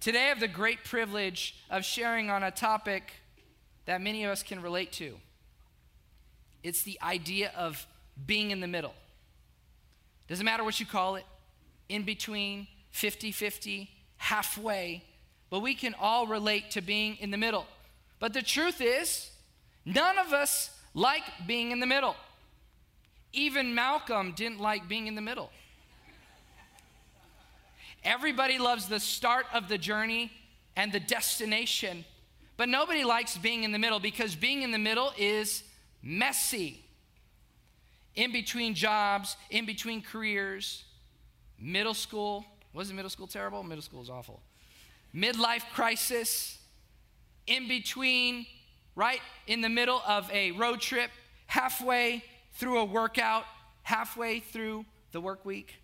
Today, I have the great privilege of sharing on a topic that many of us can relate to. It's the idea of being in the middle. Doesn't matter what you call it, in between, 50 50, halfway, but we can all relate to being in the middle. But the truth is, none of us like being in the middle. Even Malcolm didn't like being in the middle. Everybody loves the start of the journey and the destination, but nobody likes being in the middle because being in the middle is messy. In between jobs, in between careers, middle school. Wasn't middle school terrible? Middle school is awful. Midlife crisis, in between, right in the middle of a road trip, halfway through a workout, halfway through the work week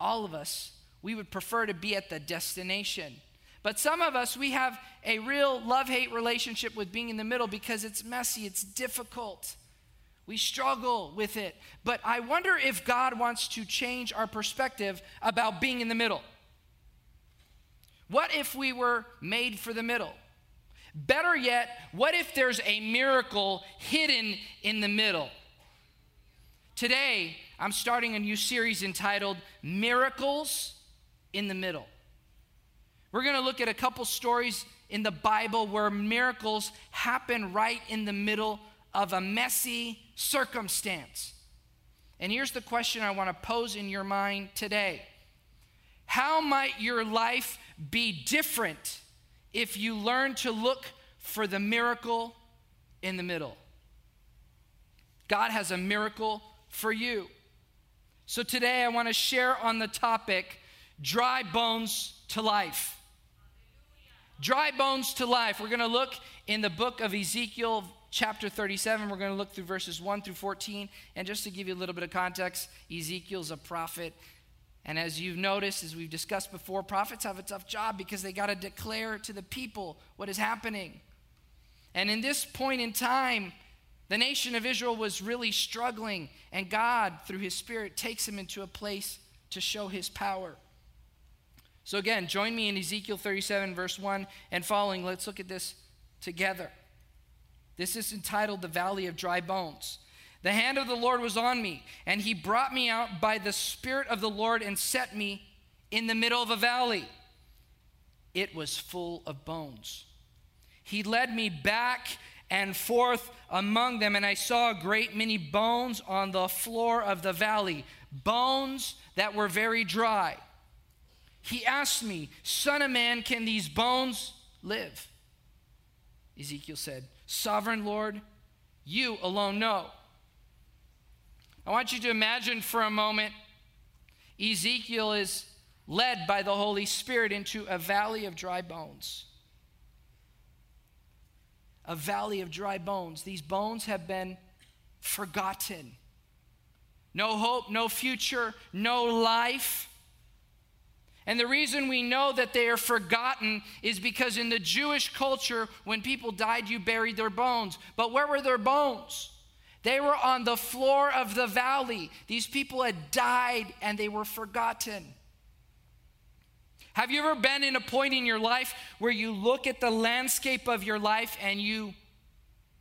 all of us, we would prefer to be at the destination. But some of us, we have a real love hate relationship with being in the middle because it's messy, it's difficult. We struggle with it. But I wonder if God wants to change our perspective about being in the middle. What if we were made for the middle? Better yet, what if there's a miracle hidden in the middle? Today, I'm starting a new series entitled Miracles in the Middle. We're going to look at a couple stories in the Bible where miracles happen right in the middle of a messy circumstance. And here's the question I want to pose in your mind today How might your life be different if you learn to look for the miracle in the middle? God has a miracle for you. So today I want to share on the topic dry bones to life. Dry bones to life. We're going to look in the book of Ezekiel, chapter 37. We're going to look through verses 1 through 14. And just to give you a little bit of context, Ezekiel's a prophet. And as you've noticed, as we've discussed before, prophets have a tough job because they got to declare to the people what is happening. And in this point in time, the nation of Israel was really struggling, and God, through His Spirit, takes him into a place to show His power. So, again, join me in Ezekiel 37, verse 1 and following. Let's look at this together. This is entitled The Valley of Dry Bones. The hand of the Lord was on me, and He brought me out by the Spirit of the Lord and set me in the middle of a valley. It was full of bones. He led me back and forth among them, and I saw a great many bones on the floor of the valley, bones that were very dry. He asked me, Son of man, can these bones live? Ezekiel said, Sovereign Lord, you alone know. I want you to imagine for a moment Ezekiel is led by the Holy Spirit into a valley of dry bones a valley of dry bones. These bones have been forgotten. No hope, no future, no life. And the reason we know that they are forgotten is because in the Jewish culture, when people died, you buried their bones. But where were their bones? They were on the floor of the valley. These people had died and they were forgotten. Have you ever been in a point in your life where you look at the landscape of your life and you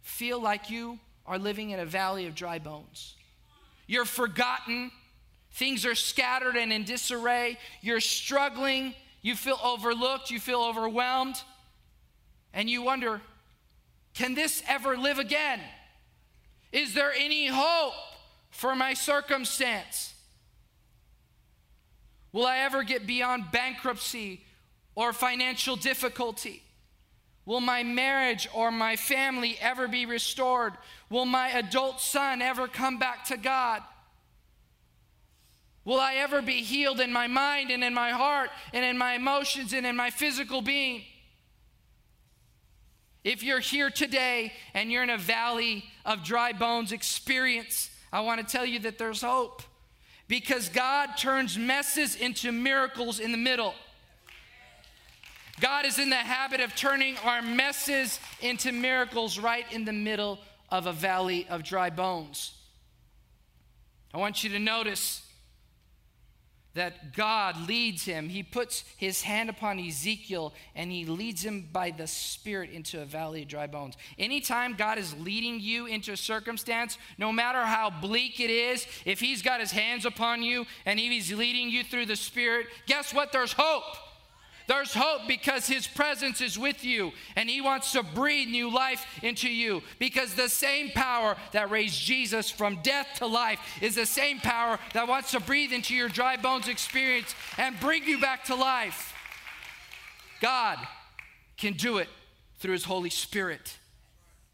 feel like you are living in a valley of dry bones? You're forgotten, things are scattered and in disarray, you're struggling, you feel overlooked, you feel overwhelmed, and you wonder, can this ever live again? Is there any hope for my circumstance? Will I ever get beyond bankruptcy or financial difficulty? Will my marriage or my family ever be restored? Will my adult son ever come back to God? Will I ever be healed in my mind and in my heart and in my emotions and in my physical being? If you're here today and you're in a valley of dry bones experience, I want to tell you that there's hope because God turns messes into miracles in the middle. God is in the habit of turning our messes into miracles right in the middle of a valley of dry bones. I want you to notice that God leads him. He puts his hand upon Ezekiel and he leads him by the Spirit into a valley of dry bones. Anytime God is leading you into a circumstance, no matter how bleak it is, if he's got his hands upon you and he's leading you through the Spirit, guess what? There's hope. There's hope because His presence is with you and He wants to breathe new life into you. Because the same power that raised Jesus from death to life is the same power that wants to breathe into your dry bones experience and bring you back to life. God can do it through His Holy Spirit.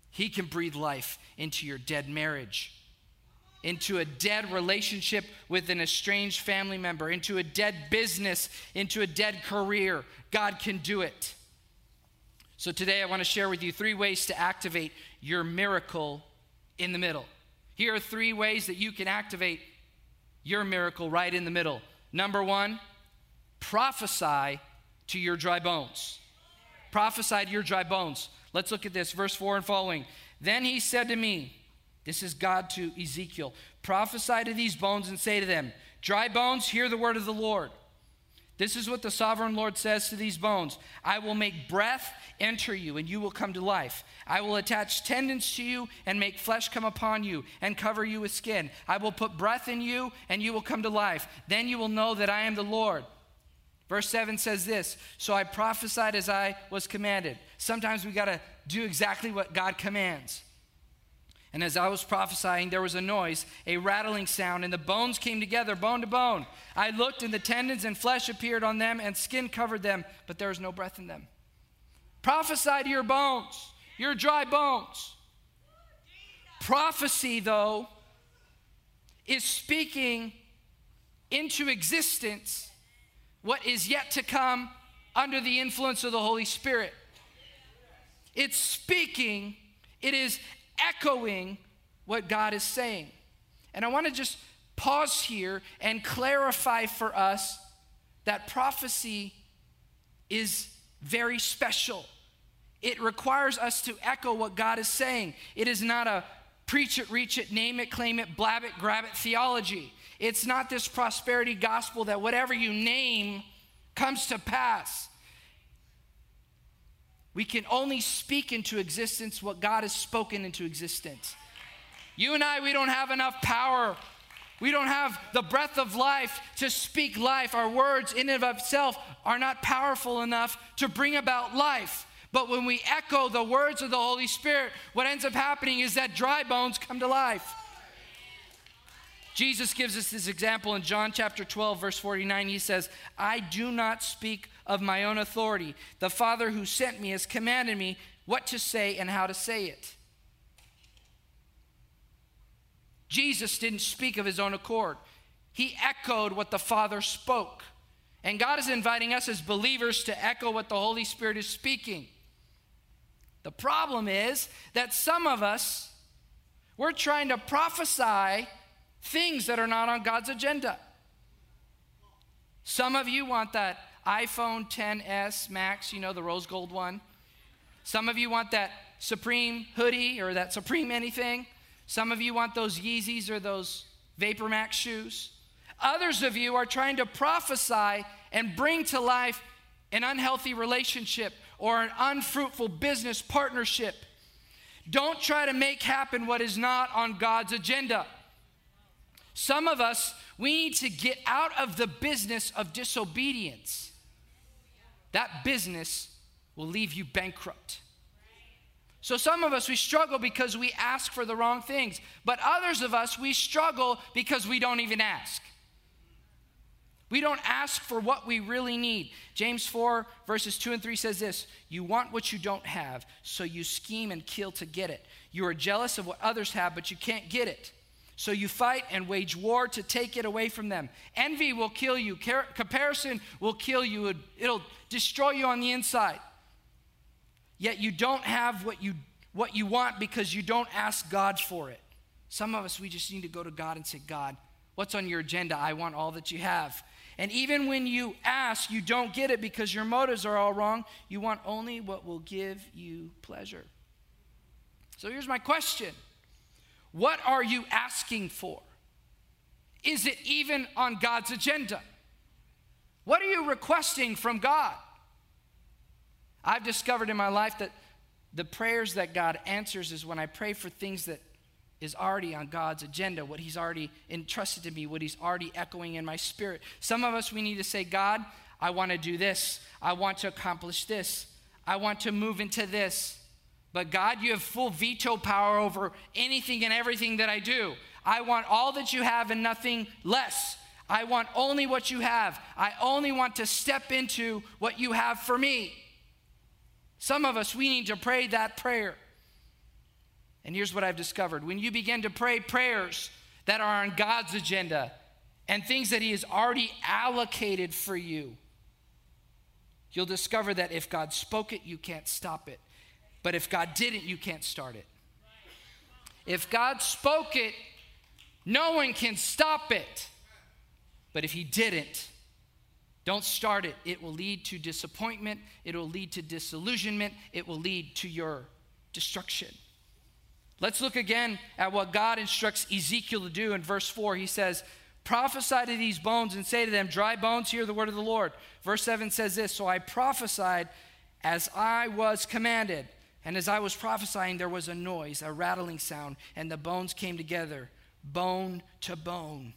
He can breathe life into your dead marriage into a dead relationship with an estranged family member, into a dead business, into a dead career. God can do it. So today I want to share with you three ways to activate your miracle in the middle. Here are three ways that you can activate your miracle right in the middle. Number one, prophesy to your dry bones. Prophesy to your dry bones. Let's look at this, verse 4 and following. Then he said to me, this is God to Ezekiel. Prophesy to these bones and say to them, Dry bones, hear the word of the Lord. This is what the sovereign Lord says to these bones I will make breath enter you, and you will come to life. I will attach tendons to you and make flesh come upon you and cover you with skin. I will put breath in you, and you will come to life. Then you will know that I am the Lord. Verse 7 says this So I prophesied as I was commanded. Sometimes we got to do exactly what God commands. And as I was prophesying, there was a noise, a rattling sound, and the bones came together, bone to bone. I looked, and the tendons and flesh appeared on them, and skin covered them, but there was no breath in them. Prophesy to your bones, your dry bones. Prophecy, though, is speaking into existence what is yet to come under the influence of the Holy Spirit. It's speaking, it is echoing what God is saying. And I want to just pause here and clarify for us that prophecy is very special. It requires us to echo what God is saying. It is not a preach it, reach it, name it, claim it, blab it, grab it theology. It's not this prosperity gospel that whatever you name comes to pass. We can only speak into existence what God has spoken into existence. You and I, we don't have enough power. We don't have the breath of life to speak life. Our words, in and of itself, are not powerful enough to bring about life. But when we echo the words of the Holy Spirit, what ends up happening is that dry bones come to life. Jesus gives us this example in John chapter 12, verse 49. He says, I do not speak of my own authority. The Father who sent me has commanded me what to say and how to say it. Jesus didn't speak of his own accord, he echoed what the Father spoke. And God is inviting us as believers to echo what the Holy Spirit is speaking. The problem is that some of us, we're trying to prophesy things that are not on God's agenda. Some of you want that iPhone 10s Max, you know, the rose gold one. Some of you want that Supreme hoodie or that Supreme anything. Some of you want those Yeezys or those Vapor Max shoes. Others of you are trying to prophesy and bring to life an unhealthy relationship or an unfruitful business partnership. Don't try to make happen what is not on God's agenda. Some of us, we need to get out of the business of disobedience. That business will leave you bankrupt. So, some of us, we struggle because we ask for the wrong things. But others of us, we struggle because we don't even ask. We don't ask for what we really need. James 4, verses 2 and 3 says this You want what you don't have, so you scheme and kill to get it. You are jealous of what others have, but you can't get it. So you fight and wage war to take it away from them. Envy will kill you, Car- comparison will kill you, it'll destroy you on the inside. Yet you don't have what you, what you want because you don't ask God for it. Some of us, we just need to go to God and say, God, what's on your agenda? I want all that you have. And even when you ask, you don't get it because your motives are all wrong. You want only what will give you pleasure. So here's my question what are you asking for? Is it even on God's agenda? What are you requesting from God? I've discovered in my life that the prayers that God answers is when I pray for things that is already on God's agenda, what He's already entrusted to me, what He's already echoing in my spirit. Some of us, we need to say, God, I want to do this. I want to accomplish this. I want to move into this. But God, you have full veto power over anything and everything that I do. I want all that you have and nothing less. I want only what you have. I only want to step into what you have for me. Some of us, we need to pray that prayer. And here's what I've discovered when you begin to pray prayers that are on God's agenda and things that He has already allocated for you, you'll discover that if God spoke it, you can't stop it. But if God didn't, you can't start it. If God spoke it, no one can stop it. But if He didn't, don't start it. It will lead to disappointment, it will lead to disillusionment, it will lead to your destruction. Let's look again at what God instructs Ezekiel to do in verse 4. He says, Prophesy to these bones and say to them, Dry bones, hear the word of the Lord. Verse 7 says this So I prophesied as I was commanded. And as I was prophesying, there was a noise, a rattling sound, and the bones came together, bone to bone.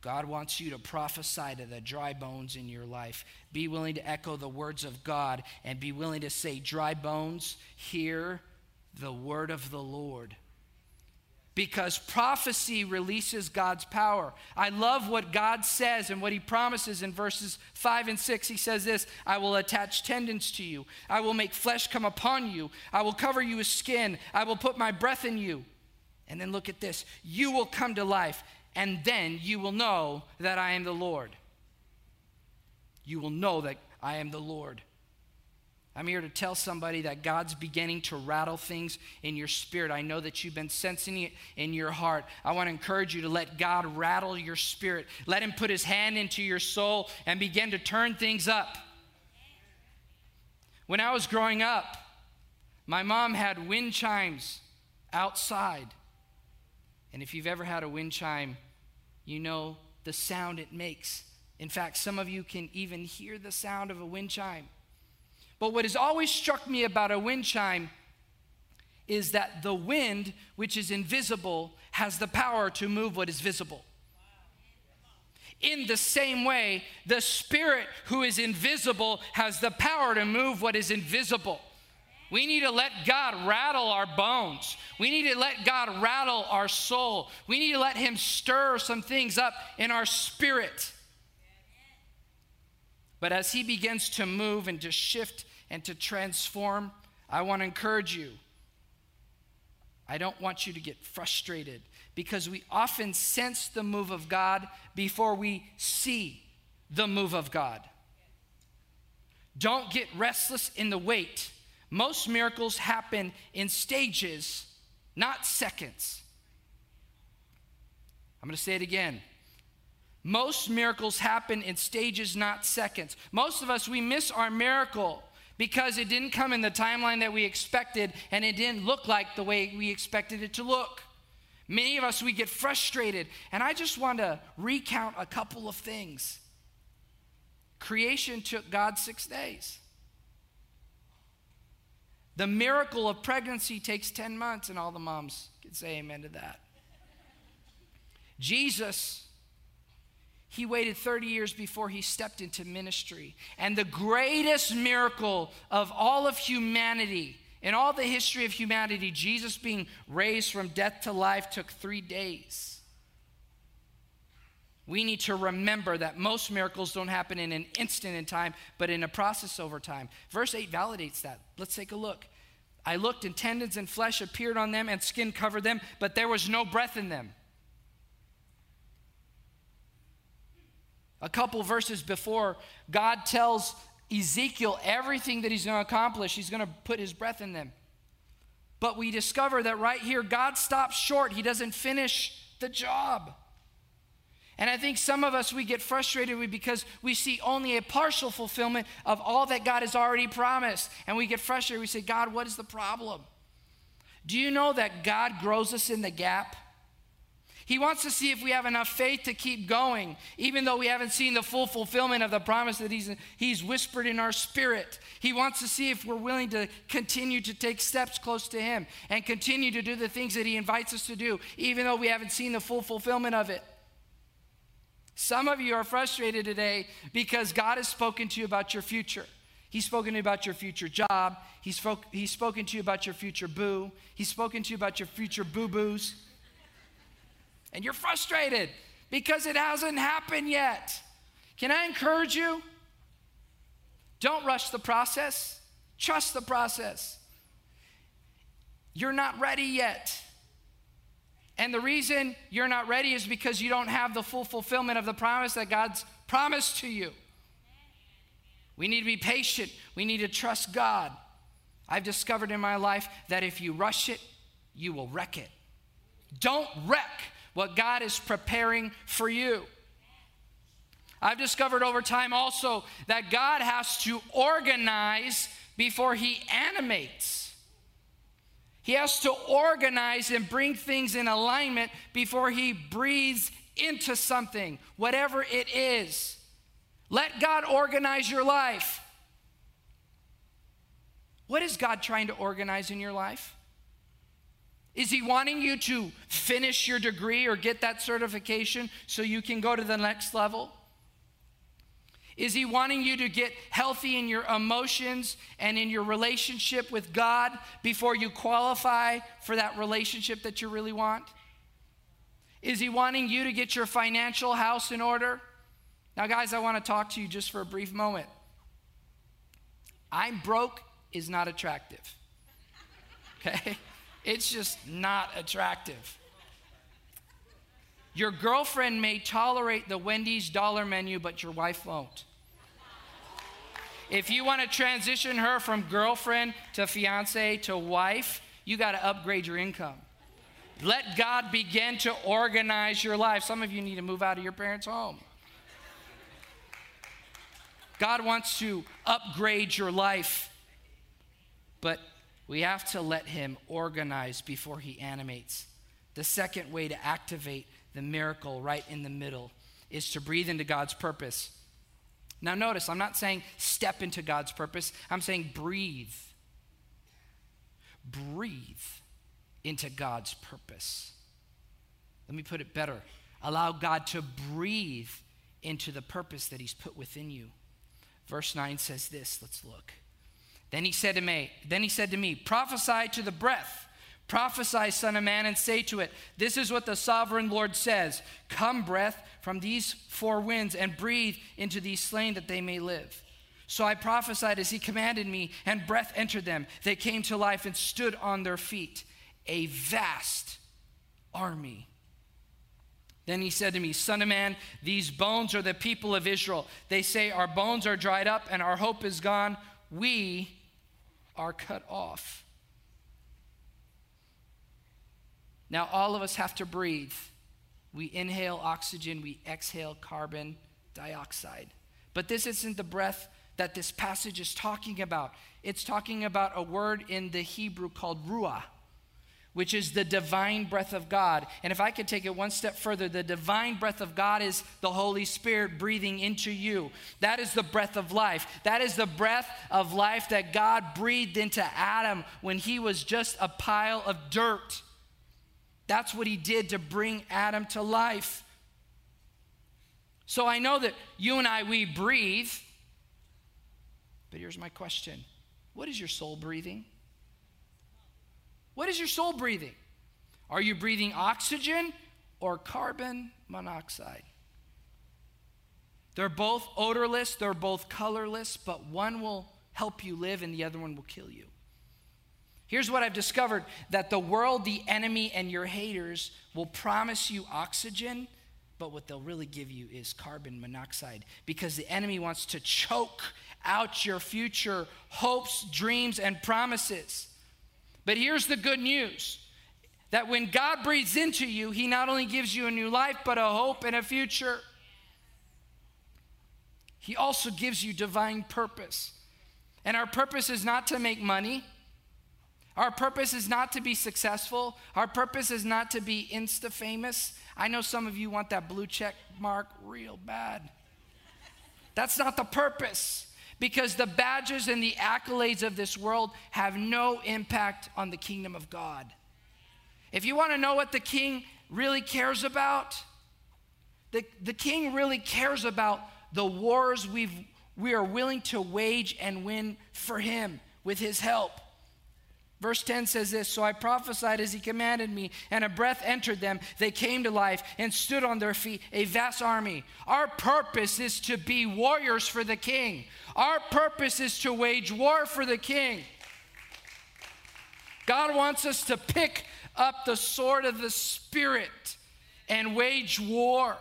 God wants you to prophesy to the dry bones in your life. Be willing to echo the words of God and be willing to say, Dry bones, hear the word of the Lord because prophecy releases God's power. I love what God says and what He promises in verses 5 and 6. He says this I will attach tendons to you, I will make flesh come upon you, I will cover you with skin, I will put my breath in you. And then look at this you will come to life, and then you will know that I am the Lord. You will know that I am the Lord. I'm here to tell somebody that God's beginning to rattle things in your spirit. I know that you've been sensing it in your heart. I want to encourage you to let God rattle your spirit. Let Him put His hand into your soul and begin to turn things up. When I was growing up, my mom had wind chimes outside. And if you've ever had a wind chime, you know the sound it makes. In fact, some of you can even hear the sound of a wind chime. But what has always struck me about a wind chime is that the wind, which is invisible, has the power to move what is visible. In the same way, the Spirit who is invisible has the power to move what is invisible. We need to let God rattle our bones. We need to let God rattle our soul. We need to let Him stir some things up in our spirit. But as He begins to move and to shift and to transform, I want to encourage you. I don't want you to get frustrated because we often sense the move of God before we see the move of God. Don't get restless in the wait. Most miracles happen in stages, not seconds. I'm going to say it again. Most miracles happen in stages, not seconds. Most of us, we miss our miracle because it didn't come in the timeline that we expected and it didn't look like the way we expected it to look. Many of us, we get frustrated. And I just want to recount a couple of things. Creation took God six days. The miracle of pregnancy takes 10 months, and all the moms can say amen to that. Jesus he waited 30 years before he stepped into ministry. And the greatest miracle of all of humanity, in all the history of humanity, Jesus being raised from death to life took three days. We need to remember that most miracles don't happen in an instant in time, but in a process over time. Verse 8 validates that. Let's take a look. I looked, and tendons and flesh appeared on them, and skin covered them, but there was no breath in them. A couple verses before, God tells Ezekiel everything that he's going to accomplish. He's going to put his breath in them. But we discover that right here, God stops short. He doesn't finish the job. And I think some of us, we get frustrated because we see only a partial fulfillment of all that God has already promised. And we get frustrated. We say, God, what is the problem? Do you know that God grows us in the gap? He wants to see if we have enough faith to keep going, even though we haven't seen the full fulfillment of the promise that he's, he's whispered in our spirit. He wants to see if we're willing to continue to take steps close to Him and continue to do the things that He invites us to do, even though we haven't seen the full fulfillment of it. Some of you are frustrated today because God has spoken to you about your future. He's spoken to you about your future job. He's, spoke, he's spoken to you about your future boo. He's spoken to you about your future boo boos and you're frustrated because it hasn't happened yet. Can I encourage you? Don't rush the process, trust the process. You're not ready yet. And the reason you're not ready is because you don't have the full fulfillment of the promise that God's promised to you. We need to be patient. We need to trust God. I've discovered in my life that if you rush it, you will wreck it. Don't wreck what God is preparing for you. I've discovered over time also that God has to organize before He animates. He has to organize and bring things in alignment before He breathes into something, whatever it is. Let God organize your life. What is God trying to organize in your life? Is he wanting you to finish your degree or get that certification so you can go to the next level? Is he wanting you to get healthy in your emotions and in your relationship with God before you qualify for that relationship that you really want? Is he wanting you to get your financial house in order? Now, guys, I want to talk to you just for a brief moment. I'm broke is not attractive. Okay? It's just not attractive. Your girlfriend may tolerate the Wendy's dollar menu, but your wife won't. If you want to transition her from girlfriend to fiance to wife, you got to upgrade your income. Let God begin to organize your life. Some of you need to move out of your parents' home. God wants to upgrade your life, but we have to let Him organize before He animates. The second way to activate the miracle right in the middle is to breathe into God's purpose. Now, notice, I'm not saying step into God's purpose, I'm saying breathe. Breathe into God's purpose. Let me put it better. Allow God to breathe into the purpose that He's put within you. Verse 9 says this let's look. Then he said to me, then he said to me, prophesy to the breath. Prophesy, son of man, and say to it, This is what the sovereign Lord says Come, breath, from these four winds, and breathe into these slain that they may live. So I prophesied as he commanded me, and breath entered them. They came to life and stood on their feet, a vast army. Then he said to me, Son of man, these bones are the people of Israel. They say, Our bones are dried up and our hope is gone. We are cut off. Now, all of us have to breathe. We inhale oxygen, we exhale carbon dioxide. But this isn't the breath that this passage is talking about. It's talking about a word in the Hebrew called ruah which is the divine breath of God. And if I could take it one step further, the divine breath of God is the Holy Spirit breathing into you. That is the breath of life. That is the breath of life that God breathed into Adam when he was just a pile of dirt. That's what he did to bring Adam to life. So I know that you and I, we breathe. But here's my question What is your soul breathing? What is your soul breathing? Are you breathing oxygen or carbon monoxide? They're both odorless, they're both colorless, but one will help you live and the other one will kill you. Here's what I've discovered that the world, the enemy, and your haters will promise you oxygen, but what they'll really give you is carbon monoxide because the enemy wants to choke out your future hopes, dreams, and promises. But here's the good news that when God breathes into you, He not only gives you a new life, but a hope and a future. He also gives you divine purpose. And our purpose is not to make money. Our purpose is not to be successful. Our purpose is not to be insta famous. I know some of you want that blue check mark real bad. That's not the purpose because the badges and the accolades of this world have no impact on the kingdom of God. If you want to know what the king really cares about, the, the king really cares about the wars we've, we are willing to wage and win for him with his help. Verse 10 says this So I prophesied as he commanded me, and a breath entered them. They came to life and stood on their feet, a vast army. Our purpose is to be warriors for the king. Our purpose is to wage war for the king. God wants us to pick up the sword of the Spirit and wage war.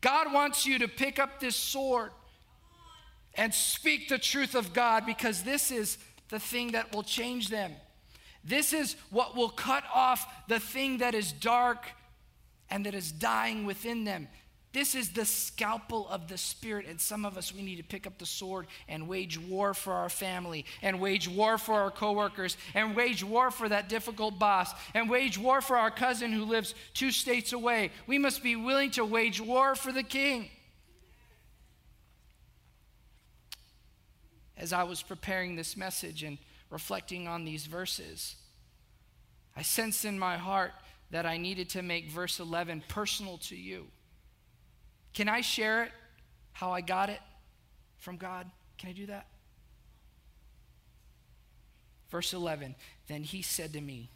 God wants you to pick up this sword and speak the truth of God because this is the thing that will change them. This is what will cut off the thing that is dark and that is dying within them. This is the scalpel of the Spirit. And some of us, we need to pick up the sword and wage war for our family, and wage war for our coworkers, and wage war for that difficult boss, and wage war for our cousin who lives two states away. We must be willing to wage war for the king. As I was preparing this message and reflecting on these verses, I sensed in my heart that I needed to make verse 11 personal to you. Can I share it, how I got it from God? Can I do that? Verse 11 Then he said to me,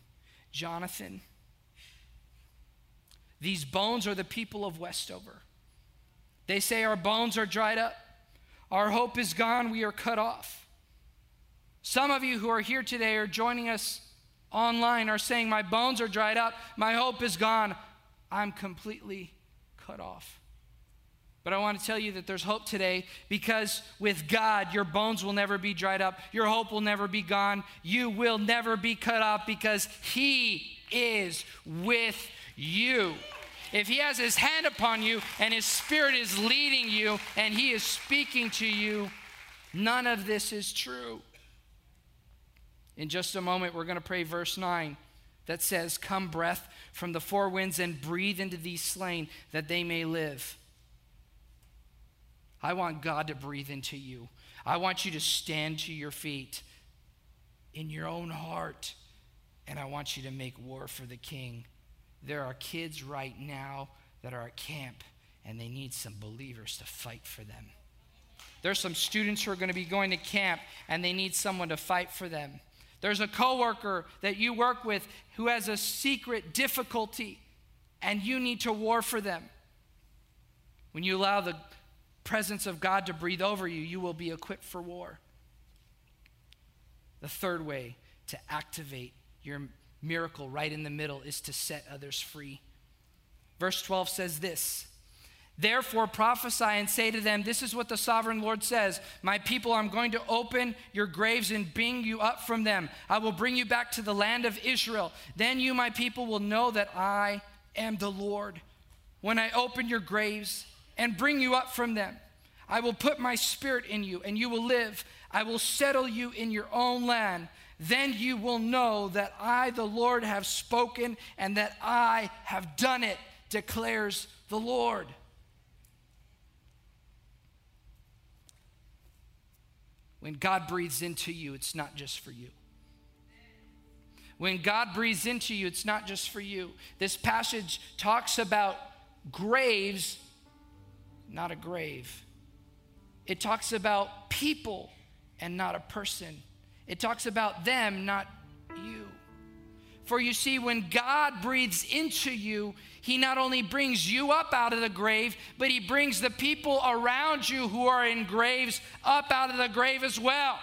Jonathan, these bones are the people of Westover. They say our bones are dried up. Our hope is gone. We are cut off. Some of you who are here today or joining us online are saying, My bones are dried up. My hope is gone. I'm completely cut off. But I want to tell you that there's hope today because with God, your bones will never be dried up. Your hope will never be gone. You will never be cut off because He is with you. If He has His hand upon you and His Spirit is leading you and He is speaking to you, none of this is true. In just a moment, we're going to pray verse 9 that says, Come, breath from the four winds, and breathe into these slain that they may live. I want God to breathe into you. I want you to stand to your feet in your own heart, and I want you to make war for the King. There are kids right now that are at camp and they need some believers to fight for them. There's some students who are going to be going to camp and they need someone to fight for them. There's a coworker that you work with who has a secret difficulty and you need to war for them. When you allow the presence of God to breathe over you, you will be equipped for war. The third way to activate your miracle right in the middle is to set others free. Verse 12 says this Therefore prophesy and say to them, This is what the sovereign Lord says My people, I'm going to open your graves and bring you up from them. I will bring you back to the land of Israel. Then you, my people, will know that I am the Lord. When I open your graves and bring you up from them, I will put my spirit in you, and you will live. I will settle you in your own land then you will know that I, the Lord, have spoken and that I have done it, declares the Lord. When God breathes into you, it's not just for you. When God breathes into you, it's not just for you. This passage talks about graves, not a grave. It talks about people and not a person. It talks about them, not you. For you see, when God breathes into you, He not only brings you up out of the grave, but He brings the people around you who are in graves up out of the grave as well.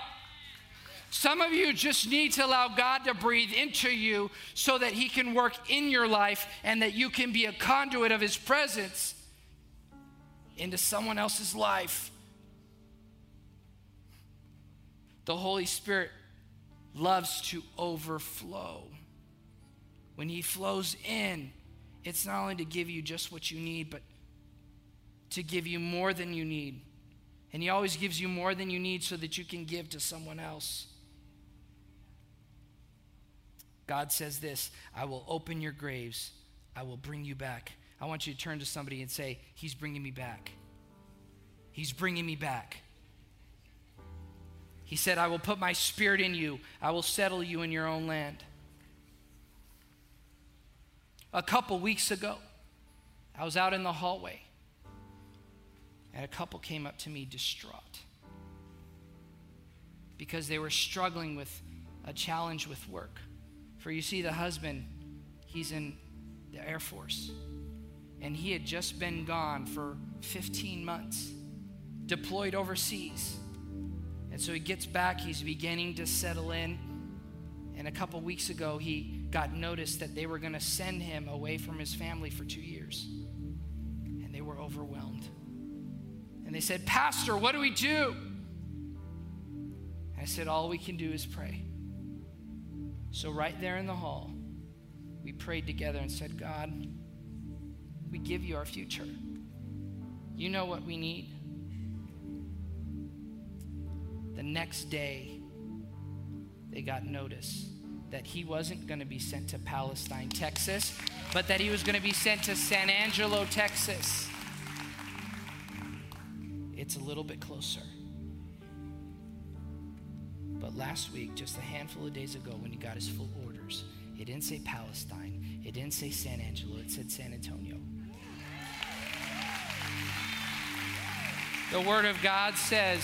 Some of you just need to allow God to breathe into you so that He can work in your life and that you can be a conduit of His presence into someone else's life. The Holy Spirit loves to overflow. When He flows in, it's not only to give you just what you need, but to give you more than you need. And He always gives you more than you need so that you can give to someone else. God says this I will open your graves, I will bring you back. I want you to turn to somebody and say, He's bringing me back. He's bringing me back. He said, I will put my spirit in you, I will settle you in your own land. A couple weeks ago, I was out in the hallway, and a couple came up to me distraught because they were struggling with a challenge with work. For you see, the husband, he's in the Air Force, and he had just been gone for 15 months, deployed overseas. And so he gets back, he's beginning to settle in. And a couple weeks ago, he got notice that they were going to send him away from his family for two years. And they were overwhelmed. And they said, Pastor, what do we do? I said, All we can do is pray. So, right there in the hall, we prayed together and said, God, we give you our future. You know what we need. Next day, they got notice that he wasn't going to be sent to Palestine, Texas, but that he was going to be sent to San Angelo, Texas. It's a little bit closer. But last week, just a handful of days ago, when he got his full orders, it didn't say Palestine, it didn't say San Angelo, it said San Antonio. The Word of God says,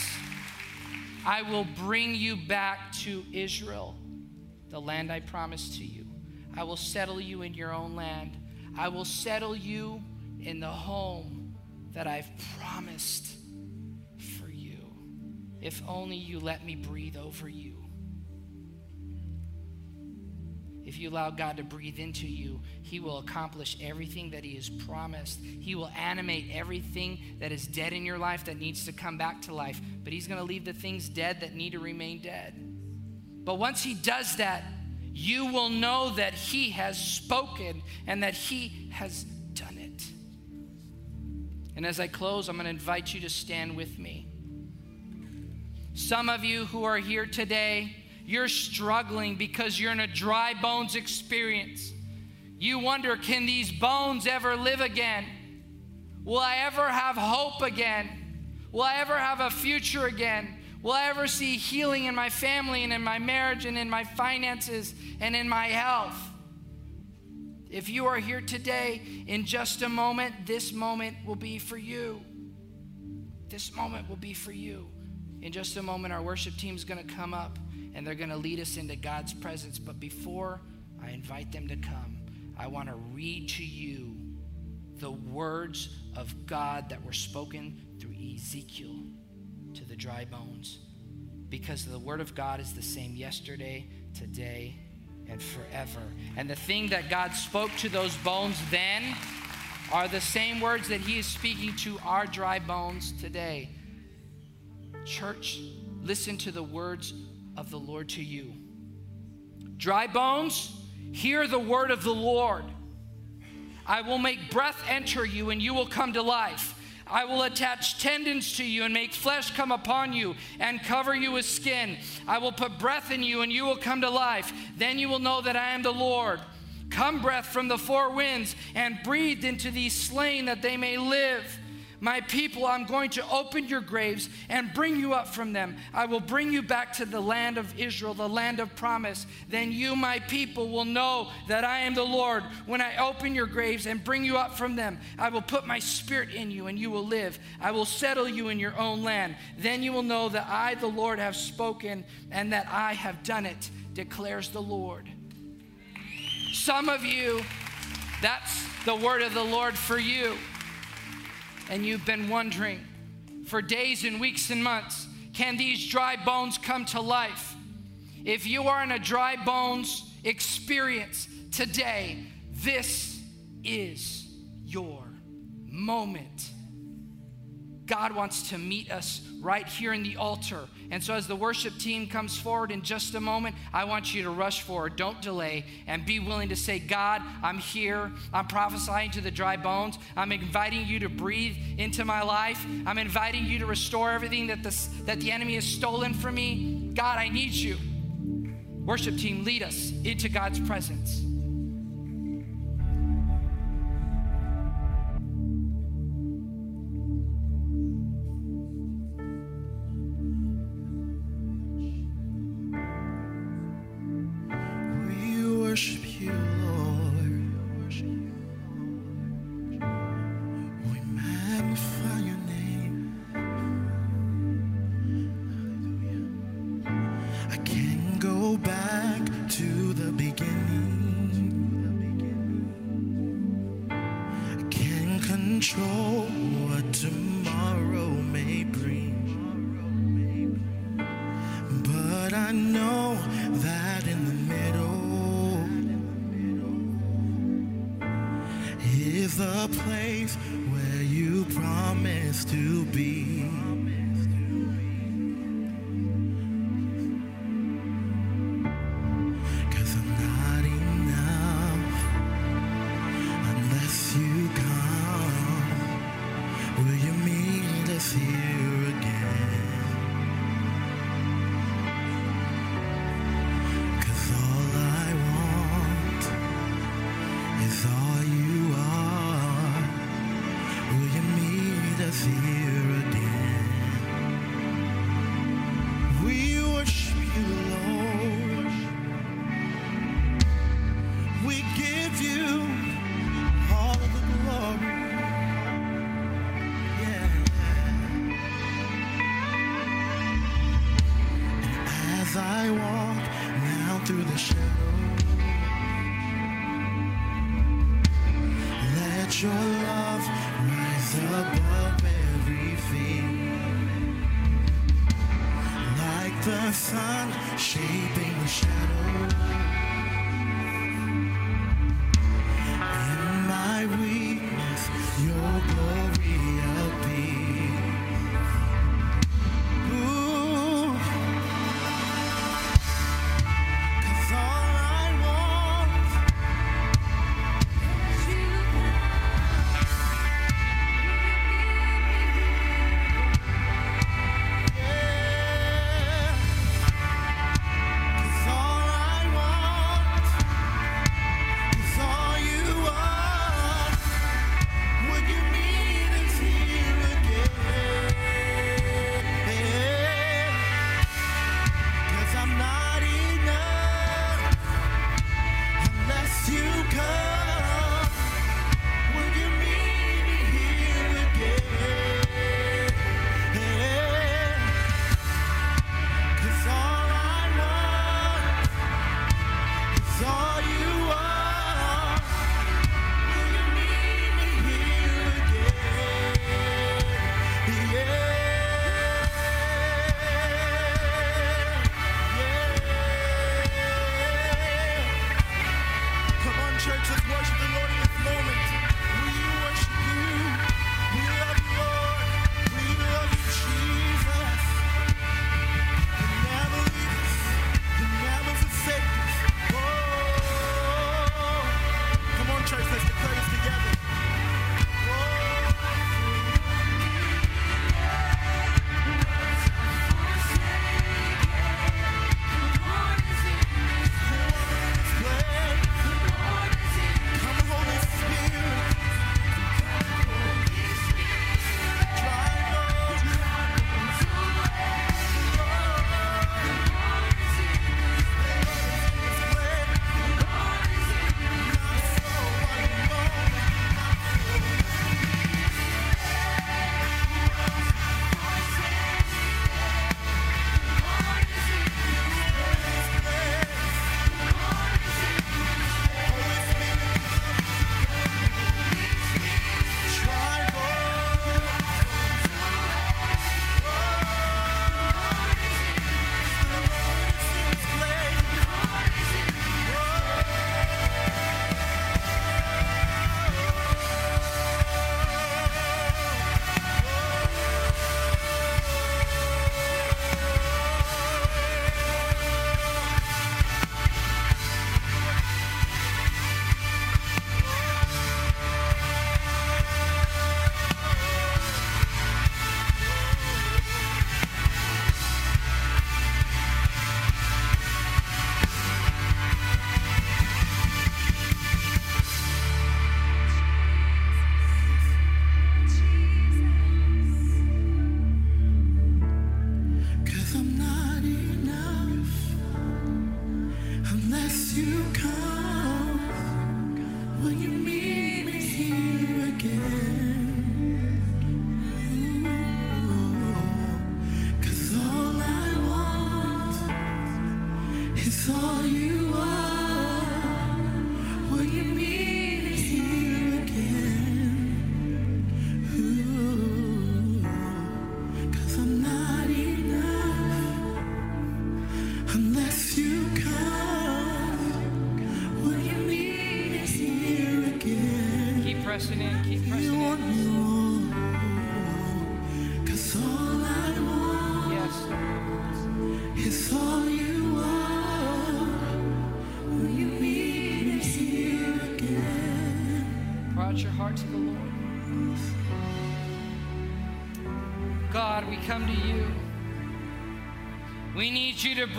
I will bring you back to Israel, the land I promised to you. I will settle you in your own land. I will settle you in the home that I've promised for you. if only you let me breathe over you. If you allow God to breathe into you, He will accomplish everything that He has promised. He will animate everything that is dead in your life that needs to come back to life. But He's going to leave the things dead that need to remain dead. But once He does that, you will know that He has spoken and that He has done it. And as I close, I'm going to invite you to stand with me. Some of you who are here today, you're struggling because you're in a dry bones experience. You wonder, can these bones ever live again? Will I ever have hope again? Will I ever have a future again? Will I ever see healing in my family and in my marriage and in my finances and in my health? If you are here today, in just a moment, this moment will be for you. This moment will be for you. In just a moment, our worship team is going to come up and they're going to lead us into God's presence. But before I invite them to come, I want to read to you the words of God that were spoken through Ezekiel to the dry bones. Because the word of God is the same yesterday, today, and forever. And the thing that God spoke to those bones then are the same words that He is speaking to our dry bones today. Church, listen to the words of the Lord to you. Dry bones, hear the word of the Lord. I will make breath enter you, and you will come to life. I will attach tendons to you and make flesh come upon you and cover you with skin. I will put breath in you, and you will come to life. Then you will know that I am the Lord. Come, breath from the four winds, and breathe into these slain that they may live. My people, I'm going to open your graves and bring you up from them. I will bring you back to the land of Israel, the land of promise. Then you, my people, will know that I am the Lord when I open your graves and bring you up from them. I will put my spirit in you and you will live. I will settle you in your own land. Then you will know that I, the Lord, have spoken and that I have done it, declares the Lord. Some of you, that's the word of the Lord for you and you've been wondering for days and weeks and months can these dry bones come to life? If you are in a dry bones experience today, this is your moment. God wants to meet us right here in the altar. And so, as the worship team comes forward in just a moment, I want you to rush forward. Don't delay and be willing to say, God, I'm here. I'm prophesying to the dry bones. I'm inviting you to breathe into my life. I'm inviting you to restore everything that, this, that the enemy has stolen from me. God, I need you. Worship team, lead us into God's presence.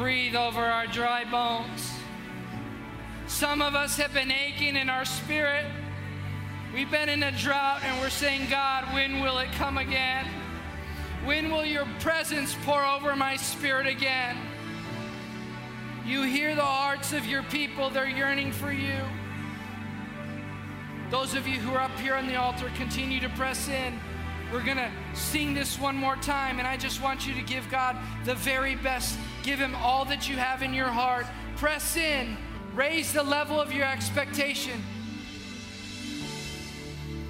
Breathe over our dry bones. Some of us have been aching in our spirit. We've been in a drought and we're saying, God, when will it come again? When will your presence pour over my spirit again? You hear the hearts of your people, they're yearning for you. Those of you who are up here on the altar, continue to press in. We're going to sing this one more time, and I just want you to give God the very best. Give Him all that you have in your heart. Press in, raise the level of your expectation.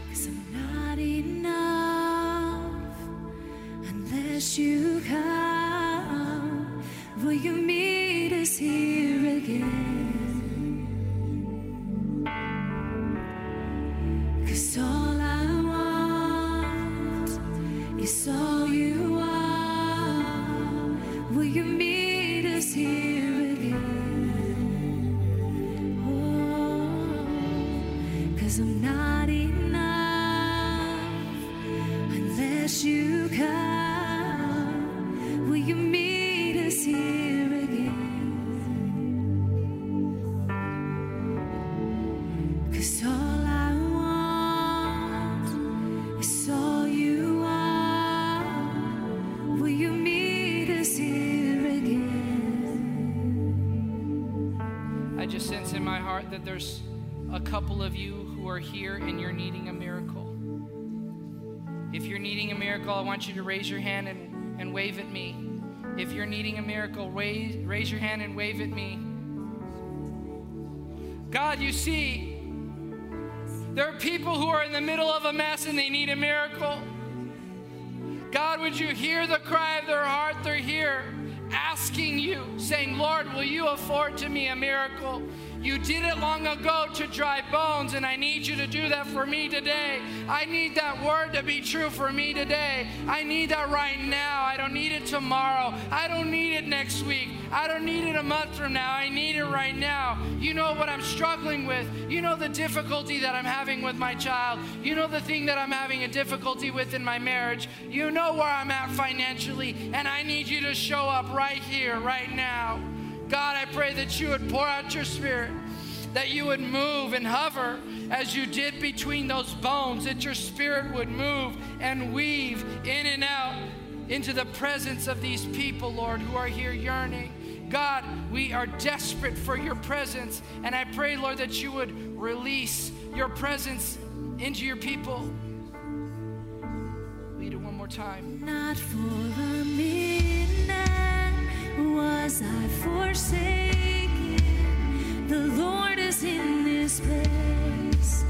Cause I'm not enough unless you come. Will you meet us here again? Heart that there's a couple of you who are here and you're needing a miracle. If you're needing a miracle, I want you to raise your hand and, and wave at me. If you're needing a miracle, raise, raise your hand and wave at me. God, you see, there are people who are in the middle of a mess and they need a miracle. God, would you hear the cry of their heart? They're here asking you, saying, Lord, will you afford to me a miracle? You did it long ago to dry bones, and I need you to do that for me today. I need that word to be true for me today. I need that right now. I don't need it tomorrow. I don't need it next week. I don't need it a month from now. I need it right now. You know what I'm struggling with. You know the difficulty that I'm having with my child. You know the thing that I'm having a difficulty with in my marriage. You know where I'm at financially, and I need you to show up right here, right now. God, I pray that you would pour out your spirit, that you would move and hover as you did between those bones, that your spirit would move and weave in and out into the presence of these people, Lord, who are here yearning. God, we are desperate for your presence, and I pray, Lord, that you would release your presence into your people. Lead it one more time. Not for a was I forsaken. The Lord is in this place.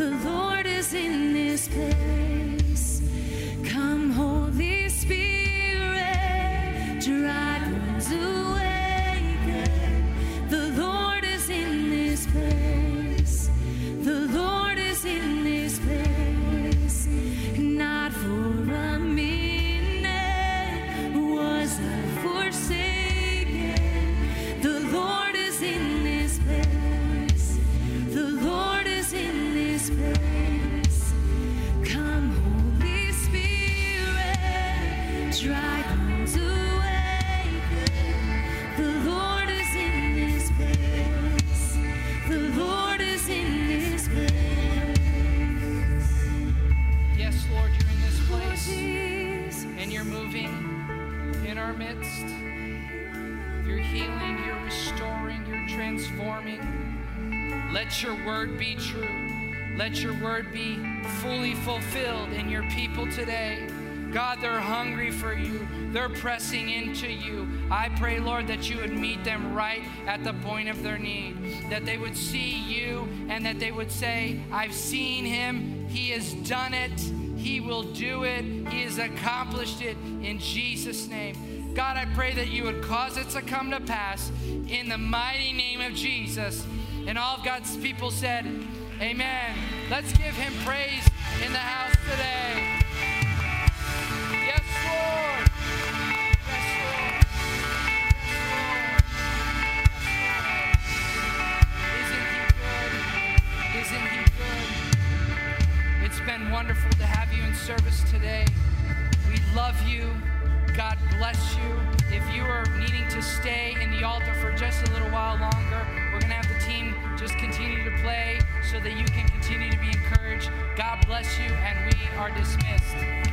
The Lord is in this place. Midst. You're healing, you're restoring, you're transforming. Let your word be true. Let your word be fully fulfilled in your people today. God, they're hungry for you. They're pressing into you. I pray, Lord, that you would meet them right at the point of their need. That they would see you and that they would say, I've seen him. He has done it. He will do it. He has accomplished it in Jesus' name. God, I pray that you would cause it to come to pass in the mighty name of Jesus. And all of God's people said, Amen. Let's give him praise in the house today. Yes, Lord. Isn't he good? It's been wonderful to have you in service today. We love you. God bless you. If you are needing to stay in the altar for just a little while longer, we're going to have the team just continue to play so that you can continue to be encouraged. God bless you, and we are dismissed.